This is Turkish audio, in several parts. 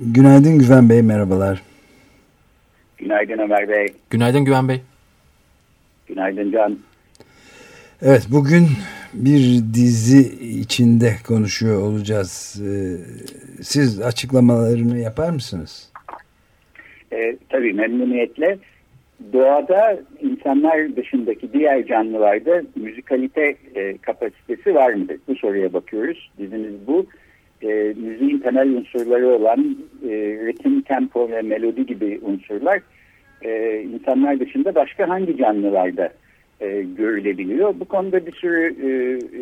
Günaydın Güven Bey, merhabalar. Günaydın Ömer Bey. Günaydın Güven Bey. Günaydın Can. Evet, bugün bir dizi içinde konuşuyor olacağız. Ee, siz açıklamalarını yapar mısınız? Ee, tabii memnuniyetle. Doğada insanlar dışındaki diğer canlılarda müzikalite e, kapasitesi var mıdır? Bu soruya bakıyoruz. Dizimiz bu. E, müziğin temel unsurları olan e, ritim, tempo ve melodi gibi unsurlar e, insanlar dışında başka hangi canlılarda e, görülebiliyor? Bu konuda bir sürü e,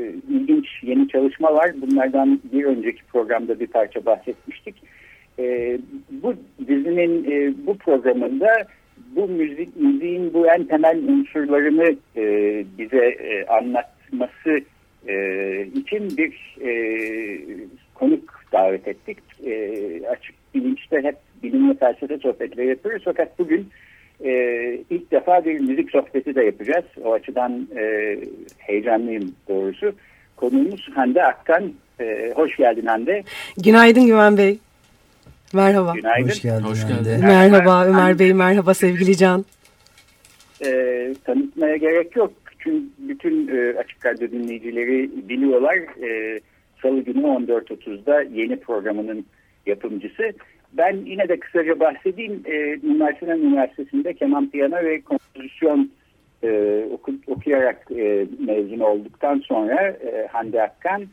e, ilginç yeni çalışma var. Bunlardan bir önceki programda bir parça bahsetmiştik. E, bu dizinin e, bu programında bu müzik müziğin bu en temel unsurlarını e, bize e, anlatması e, için bir e, konuk davet ettik. E, açık bilinçte hep bilim ve felsefe sohbetleri yapıyoruz fakat bugün e, ilk defa bir müzik sohbeti de yapacağız. O açıdan e, heyecanlıyım doğrusu. Konuğumuz Hande Akkan. E, hoş geldin Hande. Günaydın Güven Bey. Merhaba. Günaydın. Hoş geldin. Hoş Hande. geldin. Merhaba Ömer Bey, merhaba sevgili Can. E, tanıtmaya gerek yok. Çünkü bütün e, Açık Radyo dinleyicileri biliyorlar. E, Salı günü 14.30'da yeni programının yapımcısı. Ben yine de kısaca bahsedeyim. E, Mimar Sinan Üniversitesi'nde keman piyano ve kompozisyon e, oku, okuyarak e, mezun olduktan sonra e, Hande Akkan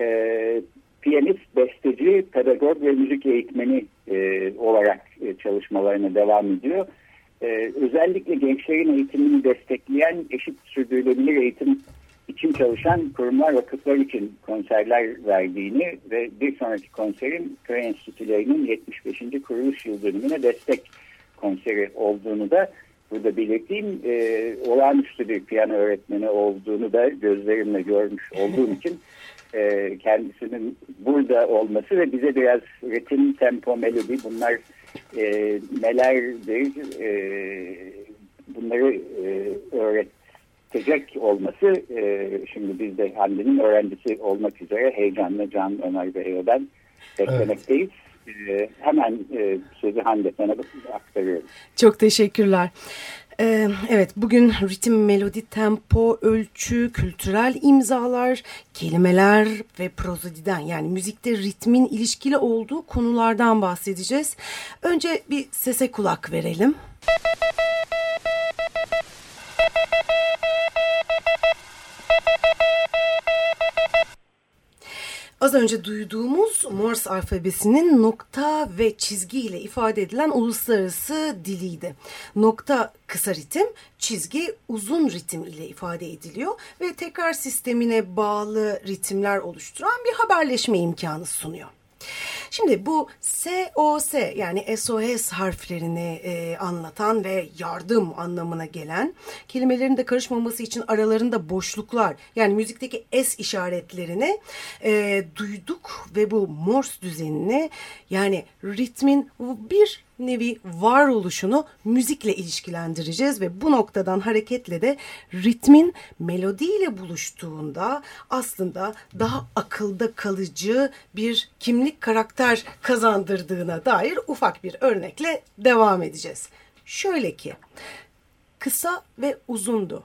e, piyanist, besteci, pedagog ve müzik eğitmeni e, olarak e, çalışmalarına devam ediyor. E, özellikle gençlerin eğitimini destekleyen eşit sürdürülebilir eğitim için çalışan kurumlar vakıflar için konserler verdiğini ve bir sonraki konserin köy enstitülerinin 75. kuruluş yıl dönümüne destek konseri olduğunu da burada belirteyim. E, olağanüstü bir piyano öğretmeni olduğunu da gözlerimle görmüş olduğum için e, kendisinin burada olması ve bize biraz ritim, tempo, melodi bunlar e, nelerdir e, bunları e, öğretecek olması e, şimdi biz de Hande'nin öğrencisi olmak üzere heyecanla Can Ömer ve ben beklemekteyiz. E, hemen e, sözü Hande sana aktarıyorum. Çok teşekkürler. Ee, evet bugün ritim, melodi, tempo, ölçü, kültürel imzalar, kelimeler ve prozodiden yani müzikte ritmin ilişkili olduğu konulardan bahsedeceğiz. Önce bir sese kulak verelim. Az önce duyduğumuz Morse alfabesinin nokta ve çizgi ile ifade edilen uluslararası diliydi. Nokta kısa ritim, çizgi uzun ritim ile ifade ediliyor ve tekrar sistemine bağlı ritimler oluşturan bir haberleşme imkanı sunuyor. Şimdi bu SOS yani SOS harflerini e, anlatan ve yardım anlamına gelen kelimelerin de karışmaması için aralarında boşluklar yani müzikteki S işaretlerini e, duyduk ve bu Morse düzenini yani ritmin bir nevi varoluşunu müzikle ilişkilendireceğiz ve bu noktadan hareketle de ritmin melodiyle buluştuğunda aslında daha akılda kalıcı bir kimlik karakter kazandırdığına dair ufak bir örnekle devam edeceğiz. Şöyle ki kısa ve uzundu.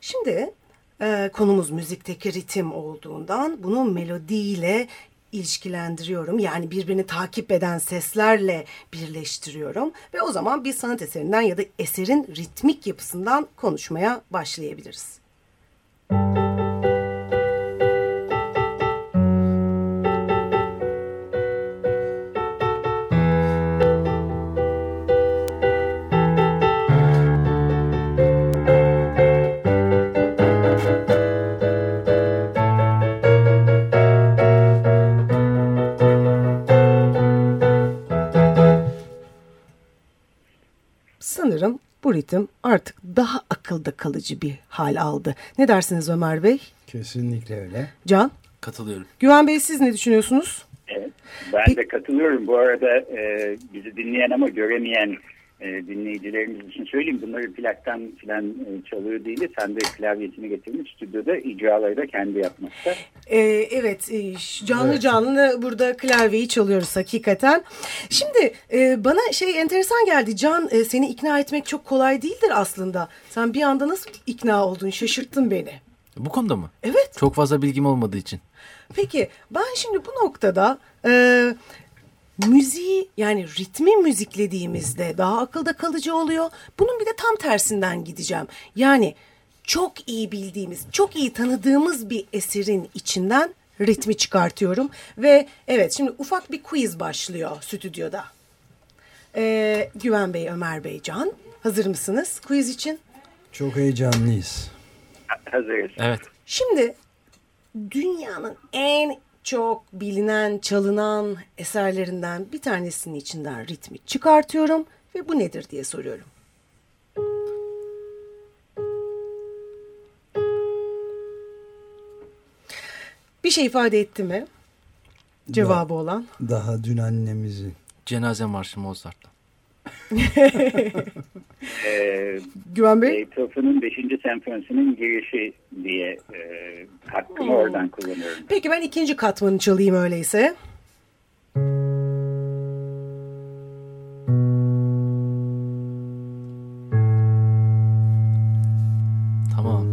Şimdi e, konumuz müzikteki ritim olduğundan bunu melodiyle ilişkilendiriyorum. Yani birbirini takip eden seslerle birleştiriyorum. Ve o zaman bir sanat eserinden ya da eserin ritmik yapısından konuşmaya başlayabiliriz. Bu ritim artık daha akılda kalıcı bir hal aldı. Ne dersiniz Ömer Bey? Kesinlikle öyle. Can? Katılıyorum. Güven Bey siz ne düşünüyorsunuz? Evet, ben de katılıyorum. Bu arada e, bizi dinleyen ama göremeyen e, dinleyicilerimiz için söyleyeyim. Bunları plaktan filan e, çalıyor değil. Sen de klavyesini getirmiş stüdyoda icraları da kendi yapmakta. Ee, evet e, canlı canlı burada klavyeyi çalıyoruz hakikaten. Şimdi e, bana şey enteresan geldi Can e, seni ikna etmek çok kolay değildir aslında. Sen bir anda nasıl ikna oldun şaşırttın beni. Bu konuda mı? Evet Çok fazla bilgim olmadığı için. peki ben şimdi bu noktada e, müziği yani ritmi müziklediğimizde daha akılda kalıcı oluyor. Bunun bir de tam tersinden gideceğim. Yani çok iyi bildiğimiz, çok iyi tanıdığımız bir eserin içinden ritmi çıkartıyorum. Ve evet şimdi ufak bir quiz başlıyor stüdyoda. Ee, Güven Bey, Ömer Bey, Can hazır mısınız quiz için? Çok heyecanlıyız. Hazırız. Evet. Şimdi dünyanın en çok bilinen, çalınan eserlerinden bir tanesinin içinden ritmi çıkartıyorum ve bu nedir diye soruyorum. Bir şey ifade etti mi? Cevabı olan. Daha dün annemizi. Cenaze Marşı Mozart'tan. E, Güven Bey. Beethoven'ın 5. senfonisinin girişi diye e, hakkımı oradan kullanıyorum. Peki ben ikinci katmanı çalayım öyleyse. Tamam.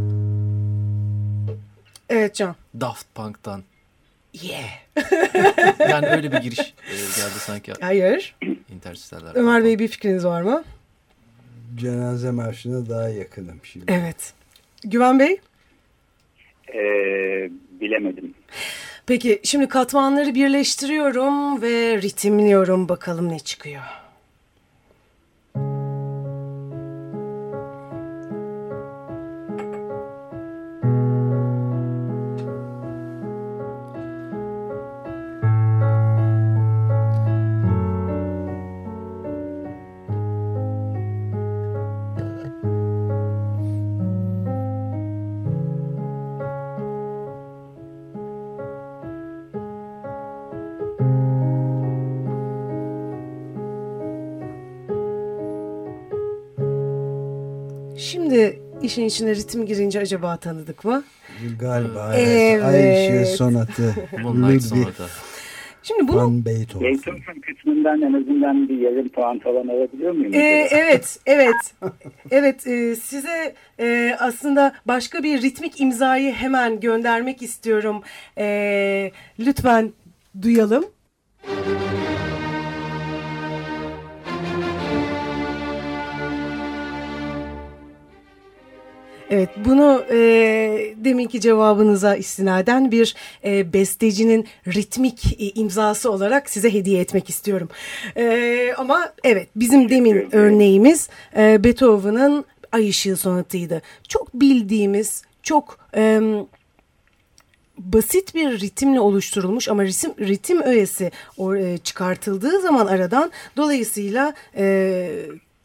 Evet Can. Daft Punk'tan. Yeah. Yani öyle bir giriş e, geldi sanki Hayır. Interstellar. Ömer Bey bir fikriniz var mı? Cenaze marşına daha yakınım şimdi. Evet. Güven Bey? E, bilemedim. Peki şimdi katmanları birleştiriyorum ve ritimliyorum bakalım ne çıkıyor. İşin içine ritim girince acaba tanıdık mı? Galiba Evet. evet. Ay sonatı. Moonlight. Şimdi bunu Beethoven. Kısmından en azından bir yarım puan falan alabiliyor muyum? Ee, evet, evet, evet. e, size e, aslında başka bir ritmik imzayı hemen göndermek istiyorum. E, lütfen duyalım. Evet bunu e, deminki cevabınıza istinaden bir e, bestecinin ritmik e, imzası olarak size hediye etmek istiyorum. E, ama evet bizim demin örneğimiz e, Beethoven'ın Ay Işığı Sonatı'ydı. Çok bildiğimiz, çok... E, basit bir ritimle oluşturulmuş ama ritim, ritim öğesi o, e, çıkartıldığı zaman aradan dolayısıyla e,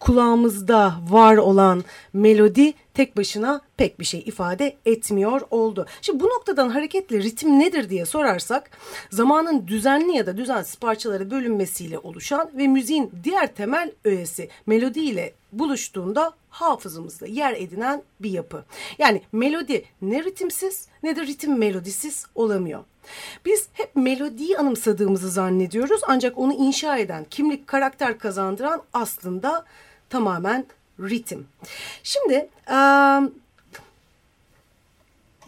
kulağımızda var olan melodi tek başına pek bir şey ifade etmiyor oldu. Şimdi bu noktadan hareketle ritim nedir diye sorarsak zamanın düzenli ya da düzensiz parçalara bölünmesiyle oluşan ve müziğin diğer temel öğesi melodi ile buluştuğunda hafızamızda yer edinen bir yapı. Yani melodi ne ritimsiz ne de ritim melodisiz olamıyor. Biz hep melodiyi anımsadığımızı zannediyoruz ancak onu inşa eden, kimlik, karakter kazandıran aslında tamamen ritim. Şimdi eee,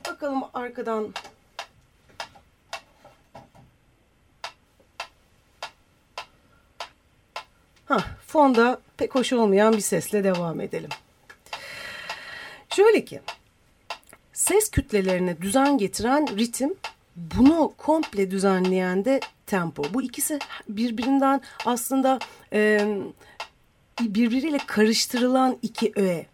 bakalım arkadan Hah, fonda pek hoş olmayan bir sesle devam edelim. Şöyle ki, ses kütlelerine düzen getiren ritim, bunu komple düzenleyen de tempo. Bu ikisi birbirinden aslında e, birbiriyle karıştırılan iki öğe.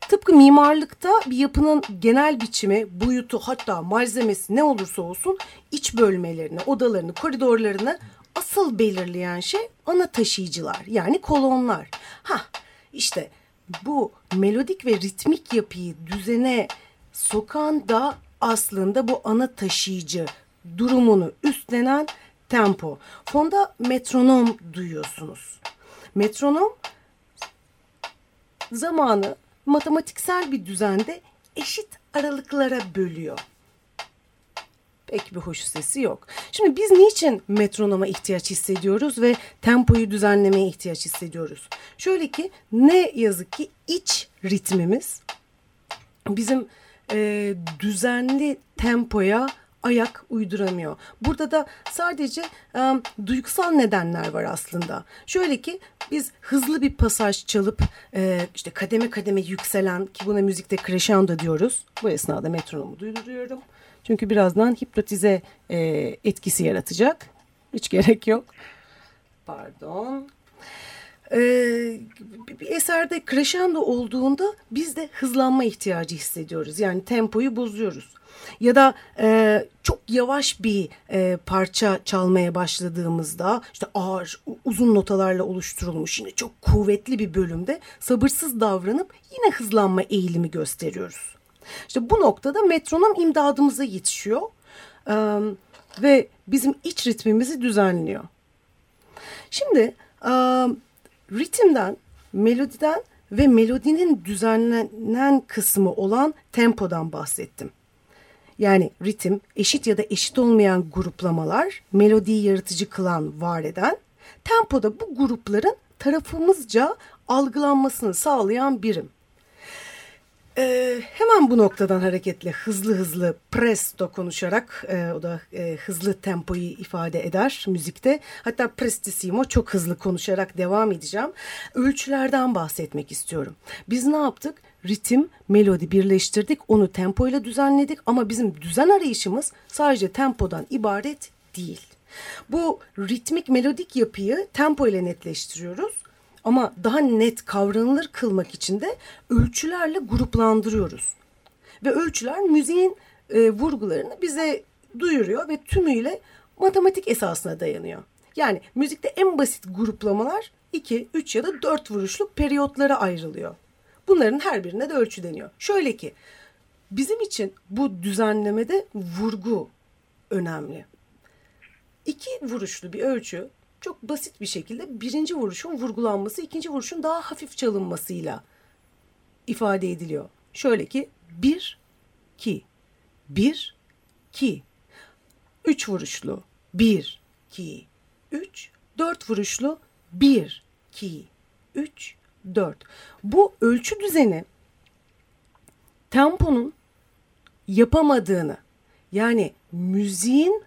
Tıpkı mimarlıkta bir yapının genel biçimi, boyutu hatta malzemesi ne olursa olsun iç bölmelerini, odalarını, koridorlarını asıl belirleyen şey ana taşıyıcılar yani kolonlar. Ha işte bu melodik ve ritmik yapıyı düzene sokan da aslında bu ana taşıyıcı durumunu üstlenen tempo. Fonda metronom duyuyorsunuz. Metronom zamanı matematiksel bir düzende eşit aralıklara bölüyor. Pek bir hoş sesi yok. Şimdi biz niçin metronoma ihtiyaç hissediyoruz ve tempoyu düzenlemeye ihtiyaç hissediyoruz? Şöyle ki ne yazık ki iç ritmimiz bizim e, düzenli tempoya ayak uyduramıyor. Burada da sadece e, duygusal nedenler var aslında. Şöyle ki biz hızlı bir pasaj çalıp e, işte kademe kademe yükselen ki buna müzikte crescendo diyoruz. Bu esnada metronomu duyduruyorum. Çünkü birazdan hipnotize e, etkisi yaratacak. Hiç gerek yok. Pardon. Ee, bir eserde crescendo olduğunda biz de hızlanma ihtiyacı hissediyoruz. Yani tempoyu bozuyoruz. Ya da e, çok yavaş bir e, parça çalmaya başladığımızda işte ağır uzun notalarla oluşturulmuş yine çok kuvvetli bir bölümde sabırsız davranıp yine hızlanma eğilimi gösteriyoruz. İşte bu noktada metronom imdadımıza yetişiyor e, ve bizim iç ritmimizi düzenliyor. Şimdi e, ritimden, melodiden ve melodinin düzenlenen kısmı olan tempodan bahsettim. Yani ritim, eşit ya da eşit olmayan gruplamalar, melodiyi yaratıcı kılan, var eden, tempoda bu grupların tarafımızca algılanmasını sağlayan birim. Ee, hemen bu noktadan hareketle hızlı hızlı presto konuşarak e, o da e, hızlı tempoyu ifade eder müzikte. Hatta prestissimo çok hızlı konuşarak devam edeceğim. Ölçülerden bahsetmek istiyorum. Biz ne yaptık? Ritim, melodi birleştirdik, onu tempoyla düzenledik ama bizim düzen arayışımız sadece tempodan ibaret değil. Bu ritmik melodik yapıyı tempo ile netleştiriyoruz ama daha net kavranılır kılmak için de ölçülerle gruplandırıyoruz. Ve ölçüler müziğin e, vurgularını bize duyuruyor ve tümüyle matematik esasına dayanıyor. Yani müzikte en basit gruplamalar 2, 3 ya da 4 vuruşluk periyotlara ayrılıyor. Bunların her birine de ölçü deniyor. Şöyle ki bizim için bu düzenlemede vurgu önemli. İki vuruşlu bir ölçü çok basit bir şekilde birinci vuruşun vurgulanması, ikinci vuruşun daha hafif çalınmasıyla ifade ediliyor. Şöyle ki bir, ki, bir, ki, üç vuruşlu, bir, ki, üç, dört vuruşlu, bir, ki, üç, dört. Bu ölçü düzeni temponun yapamadığını yani müziğin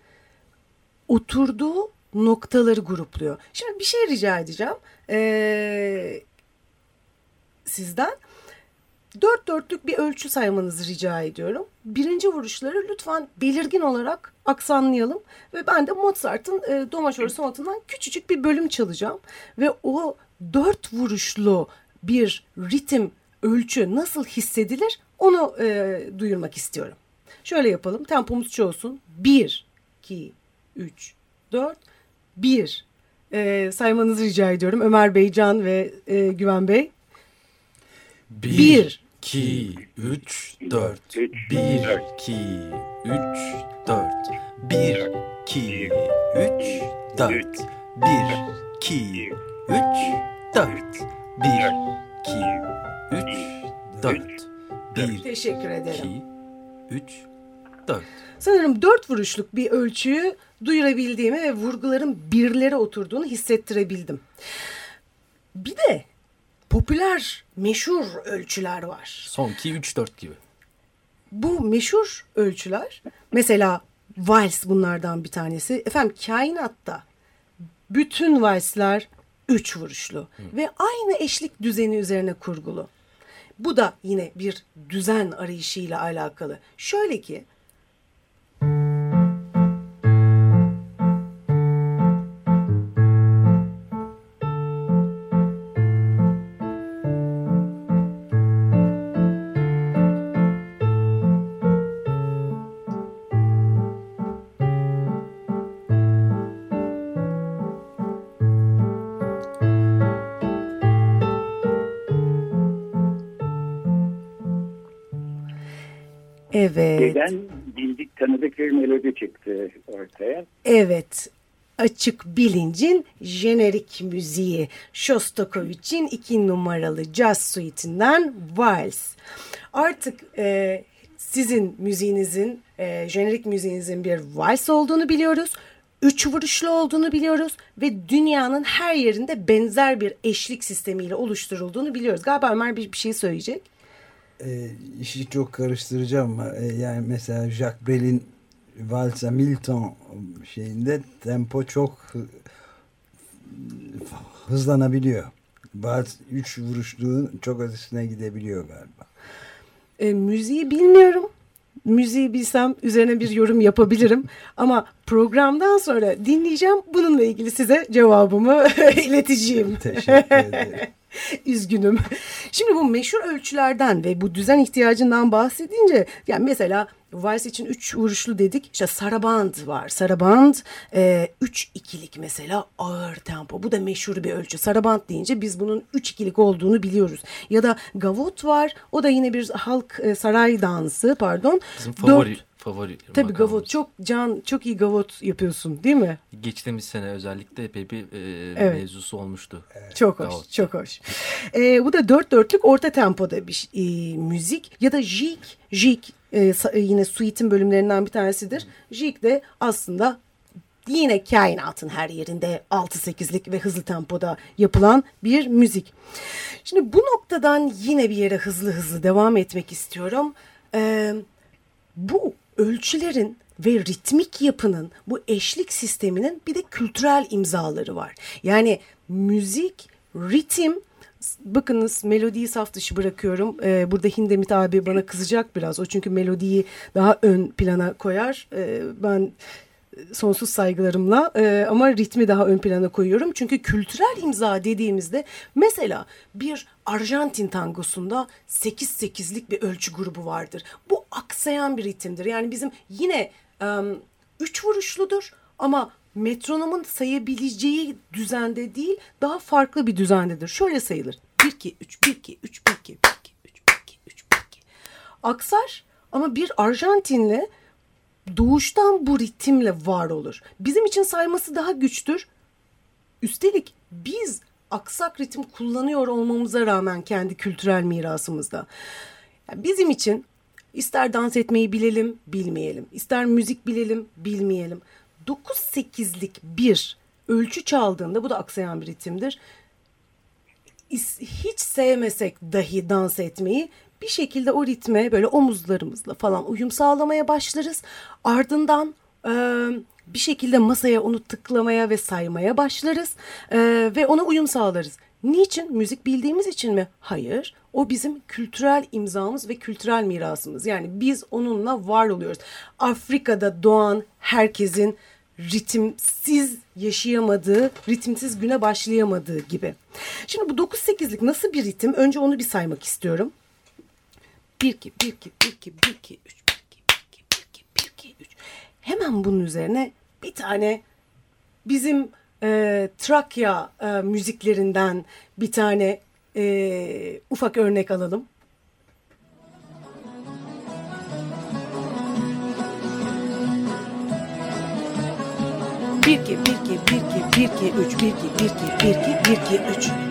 oturduğu noktaları grupluyor. Şimdi bir şey rica edeceğim ee, sizden. Dört dörtlük bir ölçü saymanızı rica ediyorum. Birinci vuruşları lütfen belirgin olarak aksanlayalım. Ve ben de Mozart'ın e, Do Majör Sonatı'ndan küçücük bir bölüm çalacağım. Ve o dört vuruşlu bir ritim ölçü nasıl hissedilir onu e, duyurmak istiyorum. Şöyle yapalım tempomuz çoğulsun. Bir, iki, üç, dört bir e, saymanızı rica ediyorum. Ömer Bey, Can ve e, Güven Bey. Bir, bir iki, üç, dört. Bir, iki, üç, dört. Bir, iki, üç, dört. Bir, iki, üç, dört. Bir, iki, üç, dört. Bir, Teşekkür ederim. iki, üç, dört. Sanırım dört vuruşluk bir ölçüyü duyurabildiğimi ve vurguların birlere oturduğunu hissettirebildim. Bir de popüler, meşhur ölçüler var. Son 2, 3, 4 gibi. Bu meşhur ölçüler mesela vals bunlardan bir tanesi. Efendim kainatta bütün valsler üç vuruşlu Hı. ve aynı eşlik düzeni üzerine kurgulu. Bu da yine bir düzen arayışıyla alakalı. Şöyle ki Evet. Neden bildik tanıdık bir melodi çıktı ortaya. Evet. Açık bilincin jenerik müziği Shostakovich'in iki numaralı jazz suite'inden Vals. Artık e, sizin müziğinizin, e, jenerik müziğinizin bir vals olduğunu biliyoruz. Üç vuruşlu olduğunu biliyoruz ve dünyanın her yerinde benzer bir eşlik sistemiyle oluşturulduğunu biliyoruz. Galiba Ömer bir, bir şey söyleyecek. E, işi çok karıştıracağım ama e, yani mesela Jacques Brel'in Valsa Milton şeyinde tempo çok hı- hızlanabiliyor. Vals üç vuruşluğun çok ötesine gidebiliyor galiba. E, müziği bilmiyorum. Müziği bilsem üzerine bir yorum yapabilirim. Ama programdan sonra dinleyeceğim. Bununla ilgili size cevabımı ileteceğim. Teşekkür ederim. Üzgünüm. Şimdi bu meşhur ölçülerden ve bu düzen ihtiyacından bahsedince yani mesela vals için üç vuruşlu dedik. İşte saraband var. Saraband e, üç ikilik mesela ağır tempo. Bu da meşhur bir ölçü. Saraband deyince biz bunun üç ikilik olduğunu biliyoruz. Ya da gavot var. O da yine bir halk e, saray dansı pardon. Bizim favori Dört- favori Tabii makamımız. gavot çok can çok iyi gavot yapıyorsun değil mi? Geçtiğimiz sene özellikle epey bir e, Evet. mevzusu olmuştu. Çok hoş, Gavot. çok hoş. Ee, bu da dört dörtlük orta tempoda bir e, müzik ya da jig, jig e, e, yine suite'in bölümlerinden bir tanesidir. Jig de aslında yine kainatın her yerinde 6-8'lik ve hızlı tempoda yapılan bir müzik. Şimdi bu noktadan yine bir yere hızlı hızlı devam etmek istiyorum. Ee, bu ölçülerin ve ritmik yapının bu eşlik sisteminin bir de kültürel imzaları var. Yani müzik, ritim bakınız melodiyi saf dışı bırakıyorum. Ee, burada Hindemit abi bana kızacak biraz. O çünkü melodiyi daha ön plana koyar. Ee, ben sonsuz saygılarımla e, ama ritmi daha ön plana koyuyorum. Çünkü kültürel imza dediğimizde mesela bir Arjantin tangosunda 8-8'lik bir ölçü grubu vardır. Bu aksayan bir ritimdir. Yani bizim yine 3 vuruşludur ama metronomun sayabileceği düzende değil daha farklı bir düzendedir. Şöyle sayılır. 1-2-3, 1-2-3, 1-2, 1-2-3, 1-2-3, 1-2-3. Aksar ama bir Arjantinli doğuştan bu ritimle var olur. Bizim için sayması daha güçtür. Üstelik biz aksak ritim kullanıyor olmamıza rağmen kendi kültürel mirasımızda. Yani bizim için ister dans etmeyi bilelim, bilmeyelim. ister müzik bilelim, bilmeyelim. 9-8'lik bir ölçü çaldığında bu da aksayan bir ritimdir. hiç sevmesek dahi dans etmeyi bir şekilde o ritme böyle omuzlarımızla falan uyum sağlamaya başlarız. Ardından e, bir şekilde masaya onu tıklamaya ve saymaya başlarız E, ve ona uyum sağlarız. Niçin? Müzik bildiğimiz için mi? Hayır. O bizim kültürel imzamız ve kültürel mirasımız. Yani biz onunla var oluyoruz. Afrika'da doğan herkesin ritimsiz yaşayamadığı, ritimsiz güne başlayamadığı gibi. Şimdi bu 9-8'lik nasıl bir ritim? Önce onu bir saymak istiyorum. 1 2 1 2 1 2 1 2 3 1 2 1 2 1 2 1 2 3. Hemen bunun üzerine bir tane bizim e, Trakya e, müziklerinden bir tane e, ufak örnek alalım. Bir iki, bir iki, bir iki, bir iki, üç, bir iki, bir iki, bir iki, bir iki, üç.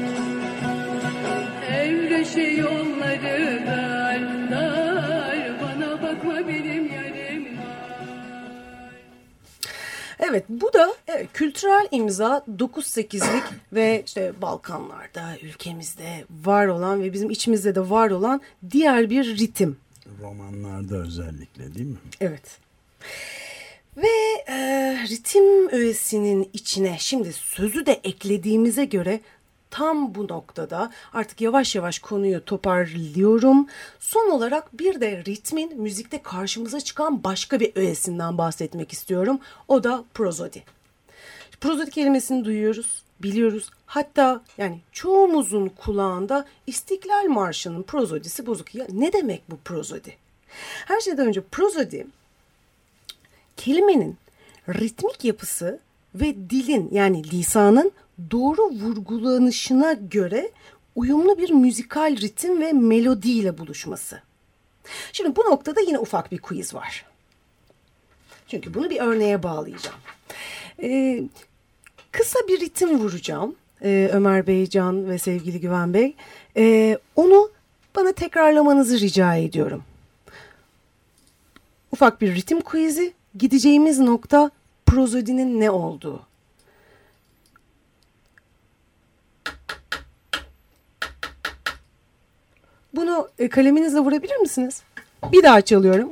Evet bu da evet, kültürel imza 9-8'lik ve işte Balkanlarda ülkemizde var olan ve bizim içimizde de var olan diğer bir ritim. Romanlarda özellikle değil mi? Evet. Ve e, ritim öğesinin içine şimdi sözü de eklediğimize göre tam bu noktada artık yavaş yavaş konuyu toparlıyorum. Son olarak bir de ritmin müzikte karşımıza çıkan başka bir öğesinden bahsetmek istiyorum. O da prozodi. Prozodi kelimesini duyuyoruz, biliyoruz. Hatta yani çoğumuzun kulağında İstiklal Marşı'nın prozodisi bozuk. Ya ne demek bu prozodi? Her şeyden önce prozodi kelimenin ritmik yapısı ve dilin yani lisanın doğru vurgulanışına göre uyumlu bir müzikal ritim ve melodiyle buluşması. Şimdi bu noktada yine ufak bir quiz var. Çünkü bunu bir örneğe bağlayacağım. Ee, kısa bir ritim vuracağım. Ee, Ömer Bey, Can ve sevgili Güven Bey. Ee, onu bana tekrarlamanızı rica ediyorum. Ufak bir ritim quiz'i. Gideceğimiz nokta prozodinin ne olduğu. Bunu e, kaleminizle vurabilir misiniz? Bir daha çalıyorum.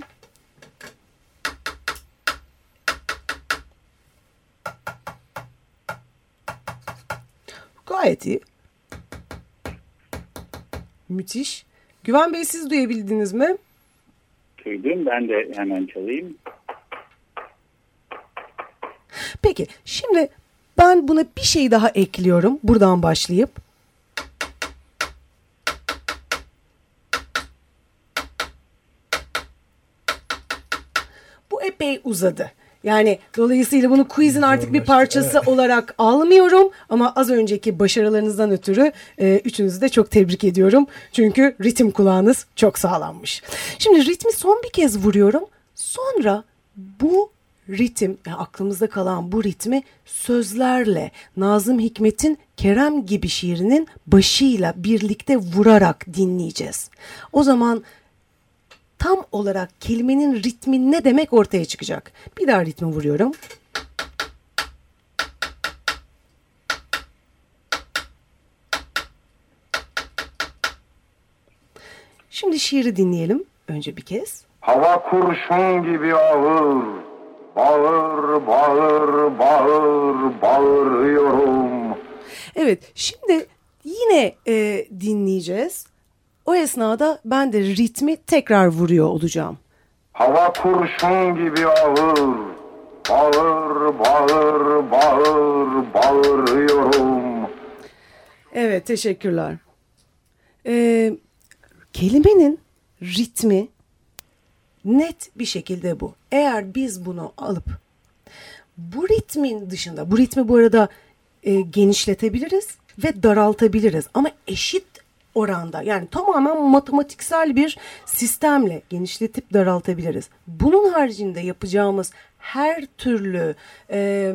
Gayet iyi. Müthiş. Güven Bey siz duyabildiniz mi? Duydum. Ben de hemen çalayım. Peki şimdi ben buna bir şey daha ekliyorum. Buradan başlayıp. Bu epey uzadı. Yani dolayısıyla bunu quizin artık bir parçası olarak almıyorum. Ama az önceki başarılarınızdan ötürü e, üçünüzü de çok tebrik ediyorum. Çünkü ritim kulağınız çok sağlammış. Şimdi ritmi son bir kez vuruyorum. Sonra bu ritim, yani aklımızda kalan bu ritmi sözlerle Nazım Hikmet'in Kerem gibi şiirinin başıyla birlikte vurarak dinleyeceğiz. O zaman tam olarak kelimenin ritmi ne demek ortaya çıkacak. Bir daha ritmi vuruyorum. Şimdi şiiri dinleyelim önce bir kez. Hava kurşun gibi ağır, bağır, bağır, bağır, bağırıyorum. Evet şimdi yine e, dinleyeceğiz. O esnada ben de ritmi tekrar vuruyor olacağım. Hava kurşun gibi ağır, bağır, bağır, bağır, bağırıyorum. Evet teşekkürler. Ee, kelimenin ritmi net bir şekilde bu. Eğer biz bunu alıp bu ritmin dışında, bu ritmi bu arada e, genişletebiliriz ve daraltabiliriz ama eşit oranda yani tamamen matematiksel bir sistemle genişletip daraltabiliriz. Bunun haricinde yapacağımız her türlü e,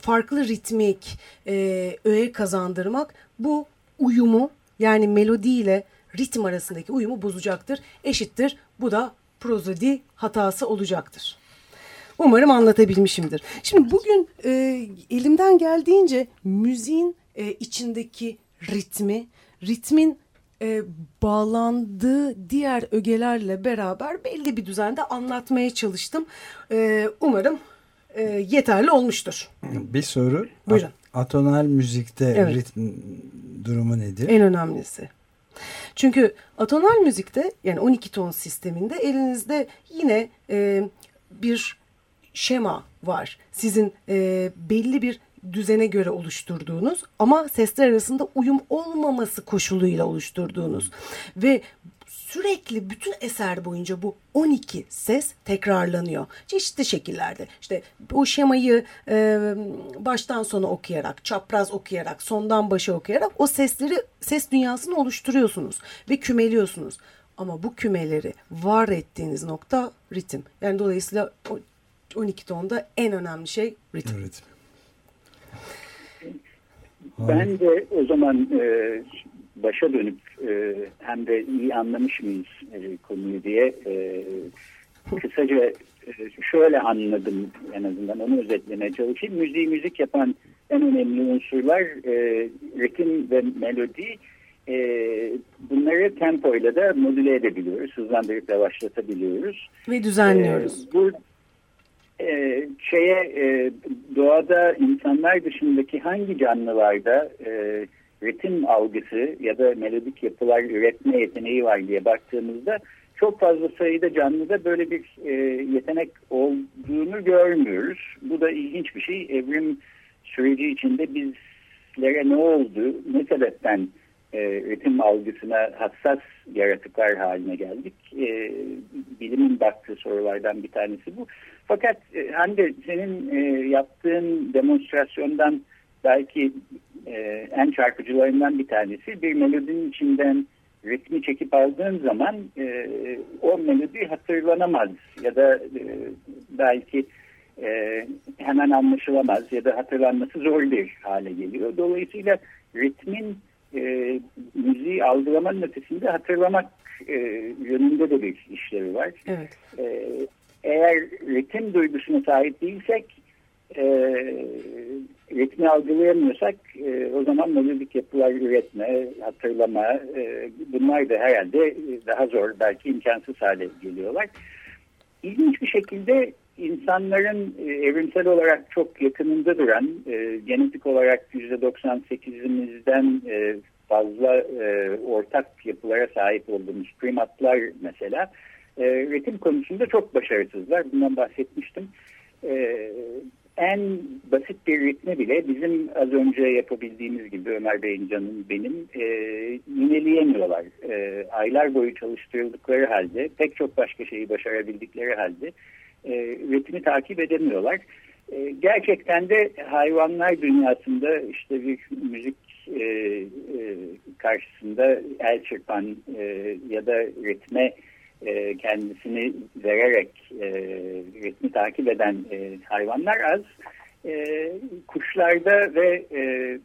farklı ritmik e, öğe kazandırmak bu uyumu yani melodi ile ritim arasındaki uyumu bozacaktır. Eşittir bu da prozodi hatası olacaktır. Umarım anlatabilmişimdir. Şimdi bugün e, elimden geldiğince müziğin e, içindeki ritmi, ritmin e, bağlandığı diğer ögelerle beraber belli bir düzende anlatmaya çalıştım. E, umarım e, yeterli olmuştur. Bir soru. Buyurun. Atonal müzikte Evet. ritim durumu nedir? En önemlisi. Çünkü atonal müzikte yani 12 ton sisteminde elinizde yine e, bir şema var. Sizin e, belli bir düzene göre oluşturduğunuz ama sesler arasında uyum olmaması koşuluyla oluşturduğunuz ve sürekli bütün eser boyunca bu 12 ses tekrarlanıyor. Çeşitli şekillerde. İşte bu şemayı e, baştan sona okuyarak, çapraz okuyarak, sondan başa okuyarak o sesleri, ses dünyasını oluşturuyorsunuz ve kümeliyorsunuz. Ama bu kümeleri var ettiğiniz nokta ritim. Yani dolayısıyla o 12 tonda en önemli şey ritim. Evet. Ben de o zaman e, başa dönüp e, hem de iyi anlamış mıyız e, konuyu diye e, kısaca e, şöyle anladım en azından onu özetlemeye çalışayım. Müziği müzik yapan en önemli unsurlar e, ritim ve melodi. E, bunları tempoyla da modüle edebiliyoruz. Hızlandırıp yavaşlatabiliyoruz. Ve düzenliyoruz. Ee, bu e, şeye e, doğada insanlar dışındaki hangi canlılarda e, ritim algısı ya da melodik yapılar üretme yeteneği var diye baktığımızda çok fazla sayıda canlıda böyle bir e, yetenek olduğunu görmüyoruz. Bu da ilginç bir şey. Evrim süreci içinde bizlere ne oldu, ne sebepten e, ritim algısına hassas yaratıklar haline geldik. E, bilimin baktığı sorulardan bir tanesi bu. Fakat e, Hande senin e, yaptığın demonstrasyondan belki e, en çarpıcılarından bir tanesi bir melodinin içinden ritmi çekip aldığın zaman e, o melodi hatırlanamaz ya da e, belki e, hemen anlaşılamaz ya da hatırlanması zor bir hale geliyor. Dolayısıyla ritmin e, müziği algılamanın ötesinde hatırlamak e, yönünde de bir işlevi var. Evet. E, eğer ritim duygusuna sahip değilsek e, ritmi algılayamıyorsak e, o zaman melodik yapılar üretme, hatırlama e, bunlar da herhalde daha zor belki imkansız hale geliyorlar. İlginç bir şekilde insanların e, evrimsel olarak çok yakınında duran e, genetik olarak %98'imizden e, fazla ortak yapılara sahip olduğumuz primatlar mesela ritim konusunda çok başarısızlar. Bundan bahsetmiştim. En basit bir ritmi bile bizim az önce yapabildiğimiz gibi Ömer Bey'in canım benim e, yineleyemiyorlar. Aylar boyu çalıştırıldıkları halde pek çok başka şeyi başarabildikleri halde e, ritmi takip edemiyorlar. E, gerçekten de hayvanlar dünyasında işte bir müzik e, e, karşısında el çırpan e, ya da ritme e, kendisini vererek e, ritmi takip eden e, hayvanlar az. E, kuşlarda ve e,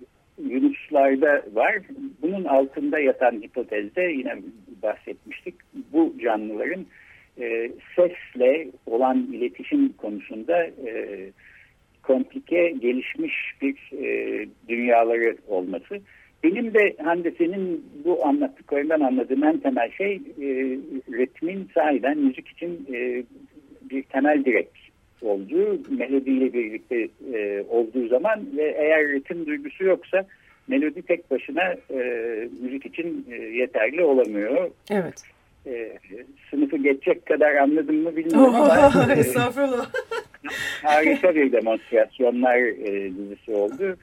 yunuslarda var. Bunun altında yatan hipotezde yine bahsetmiştik. Bu canlıların e, sesle olan iletişim konusunda e, komplike gelişmiş bir e, dünyaları olması. Benim de Hande senin bu anlattıklarından anladığım en temel şey e, ritmin sahiden müzik için e, bir temel direk olduğu, melodiyle birlikte e, olduğu zaman ve eğer ritim duygusu yoksa melodi tek başına e, müzik için e, yeterli olamıyor. Evet. E, sınıfı geçecek kadar anladım mı bilmiyorum ama e, Estağfurullah. harika bir demonstrasyonlar e, dizisi oldu.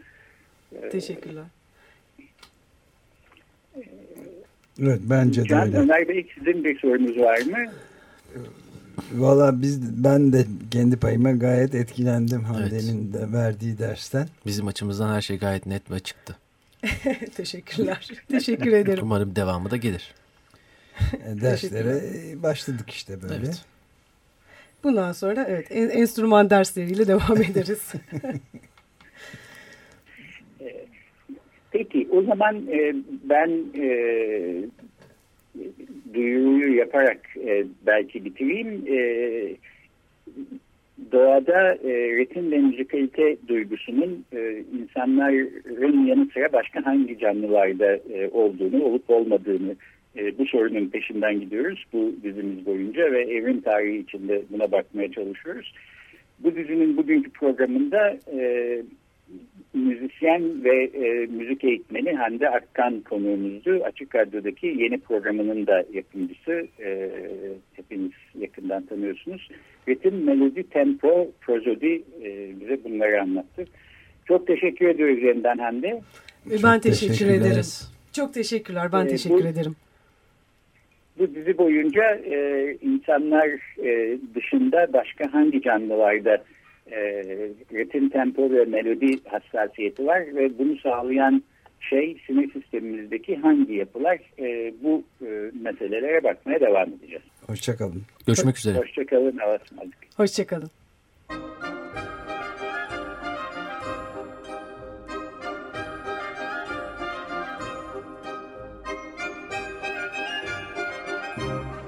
Teşekkürler. Evet bence de öyle. Ömer Bey sizin bir sorunuz var mı? Valla biz ben de kendi payıma gayet etkilendim Hande'nin de verdiği dersten. Bizim açımızdan her şey gayet net ve açıktı. Teşekkürler. Teşekkür ederim. Umarım devamı da gelir. Derslere başladık işte böyle. Evet. Bundan sonra evet en- enstrüman dersleriyle devam ederiz. Peki o zaman e, ben e, duyuruyu yaparak e, belki bitireyim. E, doğada e, ritim ve müzikalite duygusunun e, insanların yanı sıra başka hangi canlılarda e, olduğunu, olup olmadığını e, bu sorunun peşinden gidiyoruz bu dizimiz boyunca ve evrim tarihi içinde buna bakmaya çalışıyoruz. Bu dizinin bugünkü programında e, müzisyen ve e, müzik eğitmeni Hande Akkan konuğumuzdu. Açık Radyo'daki yeni programının da yapımcısı. E, hepiniz yakından tanıyorsunuz. Ritim, melodi, tempo, prozodi e, bize bunları anlattı. Çok teşekkür ediyoruz yeniden Hande. Ben teşekkür teşekkürler. ederim. Çok teşekkürler. Ben Ee, teşekkür bu- ederim. Bu dizi boyunca e, insanlar e, dışında başka hangi canlılarda e, ritim, tempo ve melodi hassasiyeti var ve bunu sağlayan şey sinir sistemimizdeki hangi yapılar E, bu e, meselelere bakmaya devam edeceğiz. Hoşçakalın. Görüşmek üzere. Hoşçakalın, ısmarladık. Hoşçakalın.